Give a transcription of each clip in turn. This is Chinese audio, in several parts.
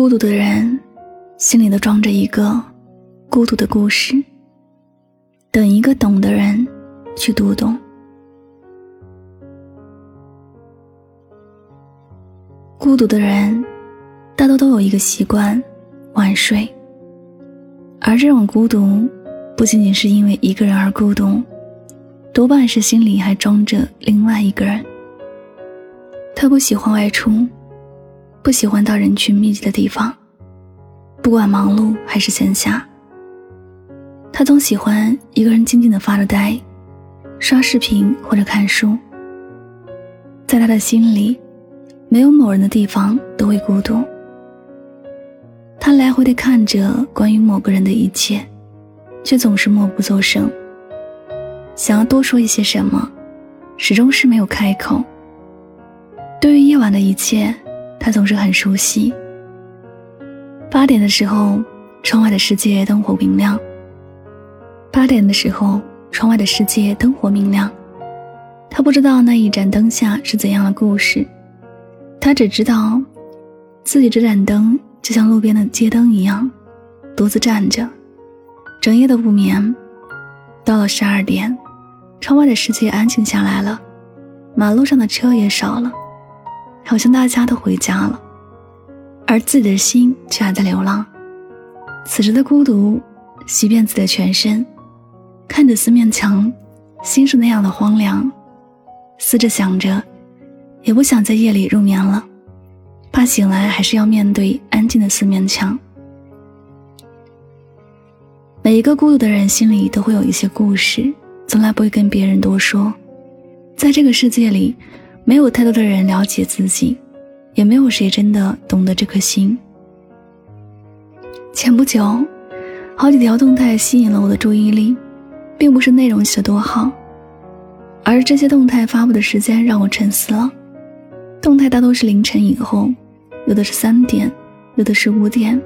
孤独的人，心里都装着一个孤独的故事，等一个懂的人去读懂。孤独的人，大多都有一个习惯，晚睡。而这种孤独，不仅仅是因为一个人而孤独，多半是心里还装着另外一个人。他不喜欢外出。不喜欢到人群密集的地方，不管忙碌还是闲暇，他总喜欢一个人静静的发着呆，刷视频或者看书。在他的心里，没有某人的地方都会孤独。他来回的看着关于某个人的一切，却总是默不作声。想要多说一些什么，始终是没有开口。对于夜晚的一切。他总是很熟悉。八点的时候，窗外的世界灯火明亮。八点的时候，窗外的世界灯火明亮。他不知道那一盏灯下是怎样的故事，他只知道，自己这盏灯就像路边的街灯一样，独自站着，整夜的不眠。到了十二点，窗外的世界安静下来了，马路上的车也少了。好像大家都回家了，而自己的心却还在流浪。此时的孤独袭遍自己的全身，看着四面墙，心是那样的荒凉。思着想着，也不想在夜里入眠了，怕醒来还是要面对安静的四面墙。每一个孤独的人心里都会有一些故事，从来不会跟别人多说。在这个世界里。没有太多的人了解自己，也没有谁真的懂得这颗心。前不久，好几条动态吸引了我的注意力，并不是内容写得多好，而这些动态发布的时间让我沉思了。动态大多是凌晨以后，有的是三点，有的是五点，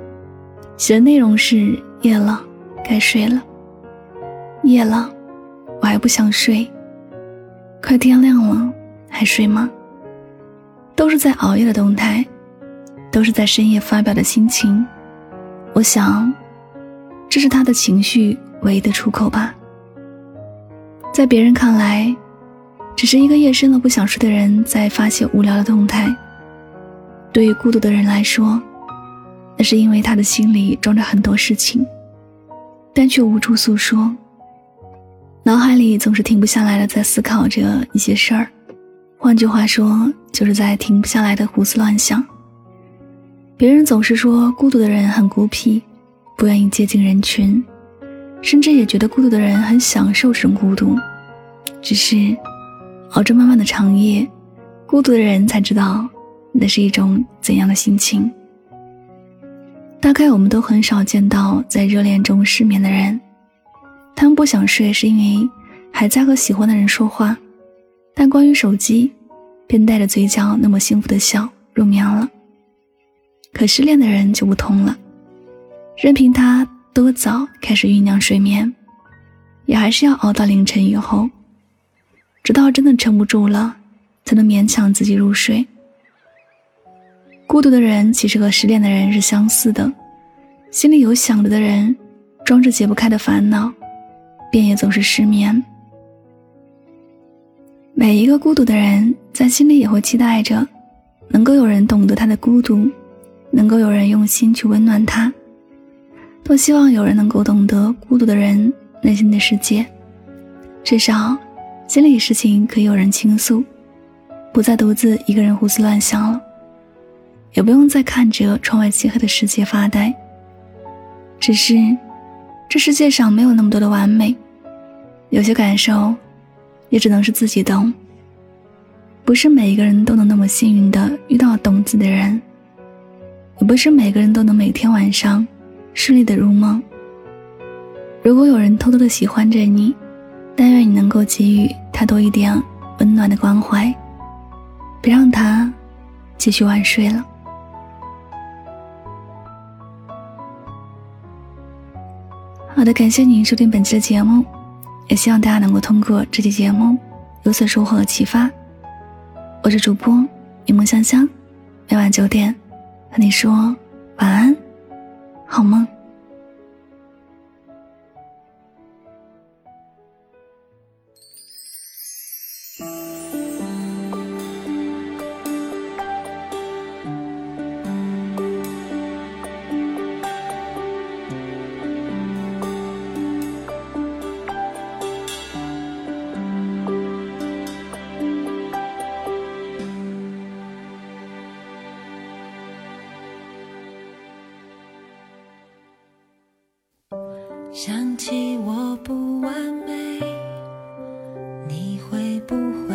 写的内容是夜了，该睡了。夜了，我还不想睡，快天亮了。还睡吗？都是在熬夜的动态，都是在深夜发表的心情。我想，这是他的情绪唯一的出口吧。在别人看来，只是一个夜深了不想睡的人在发些无聊的动态。对于孤独的人来说，那是因为他的心里装着很多事情，但却无处诉说，脑海里总是停不下来的在思考着一些事儿。换句话说，就是在停不下来的胡思乱想。别人总是说孤独的人很孤僻，不愿意接近人群，甚至也觉得孤独的人很享受这种孤独。只是熬着漫漫的长夜，孤独的人才知道那是一种怎样的心情。大概我们都很少见到在热恋中失眠的人，他们不想睡是因为还在和喜欢的人说话。但关于手机，便带着嘴角那么幸福的笑入眠了。可失恋的人就不同了，任凭他多早开始酝酿睡眠，也还是要熬到凌晨以后，直到真的撑不住了，才能勉强自己入睡。孤独的人其实和失恋的人是相似的，心里有想着的人，装着解不开的烦恼，便也总是失眠。每一个孤独的人，在心里也会期待着，能够有人懂得他的孤独，能够有人用心去温暖他。多希望有人能够懂得孤独的人内心的世界，至少心里的事情可以有人倾诉，不再独自一个人胡思乱想了，也不用再看着窗外漆黑的世界发呆。只是，这世界上没有那么多的完美，有些感受。也只能是自己懂。不是每一个人都能那么幸运的遇到懂自己的人，也不是每个人都能每天晚上顺利的入梦。如果有人偷偷的喜欢着你，但愿你能够给予他多一点温暖的关怀，别让他继续晚睡了。好的，感谢您收听本期的节目。也希望大家能够通过这期节目有所收获和启发。我是主播柠檬香香，每晚九点和你说晚安，好梦。想起我不完美你会不会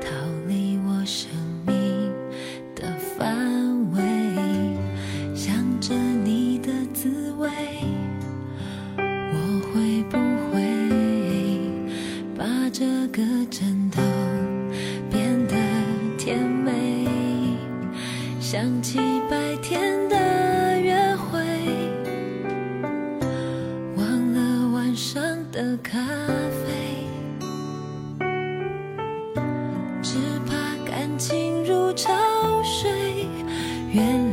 逃离我生命的范围想着你的滋味我会不会把这个枕头变得甜美？想起原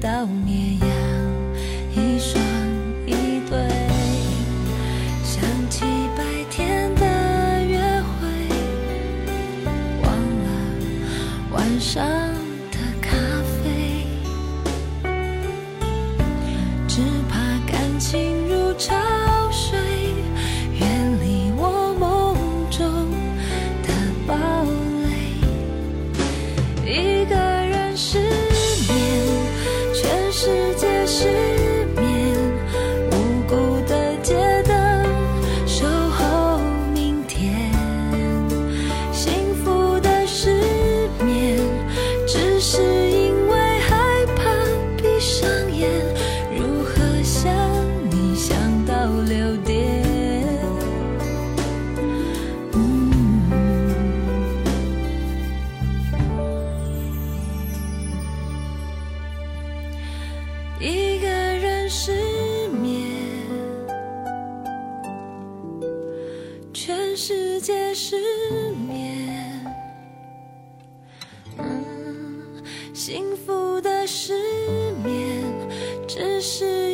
到绵阳一双一对想起白天的约会忘了晚上的咖啡只怕感情幸福的失眠只是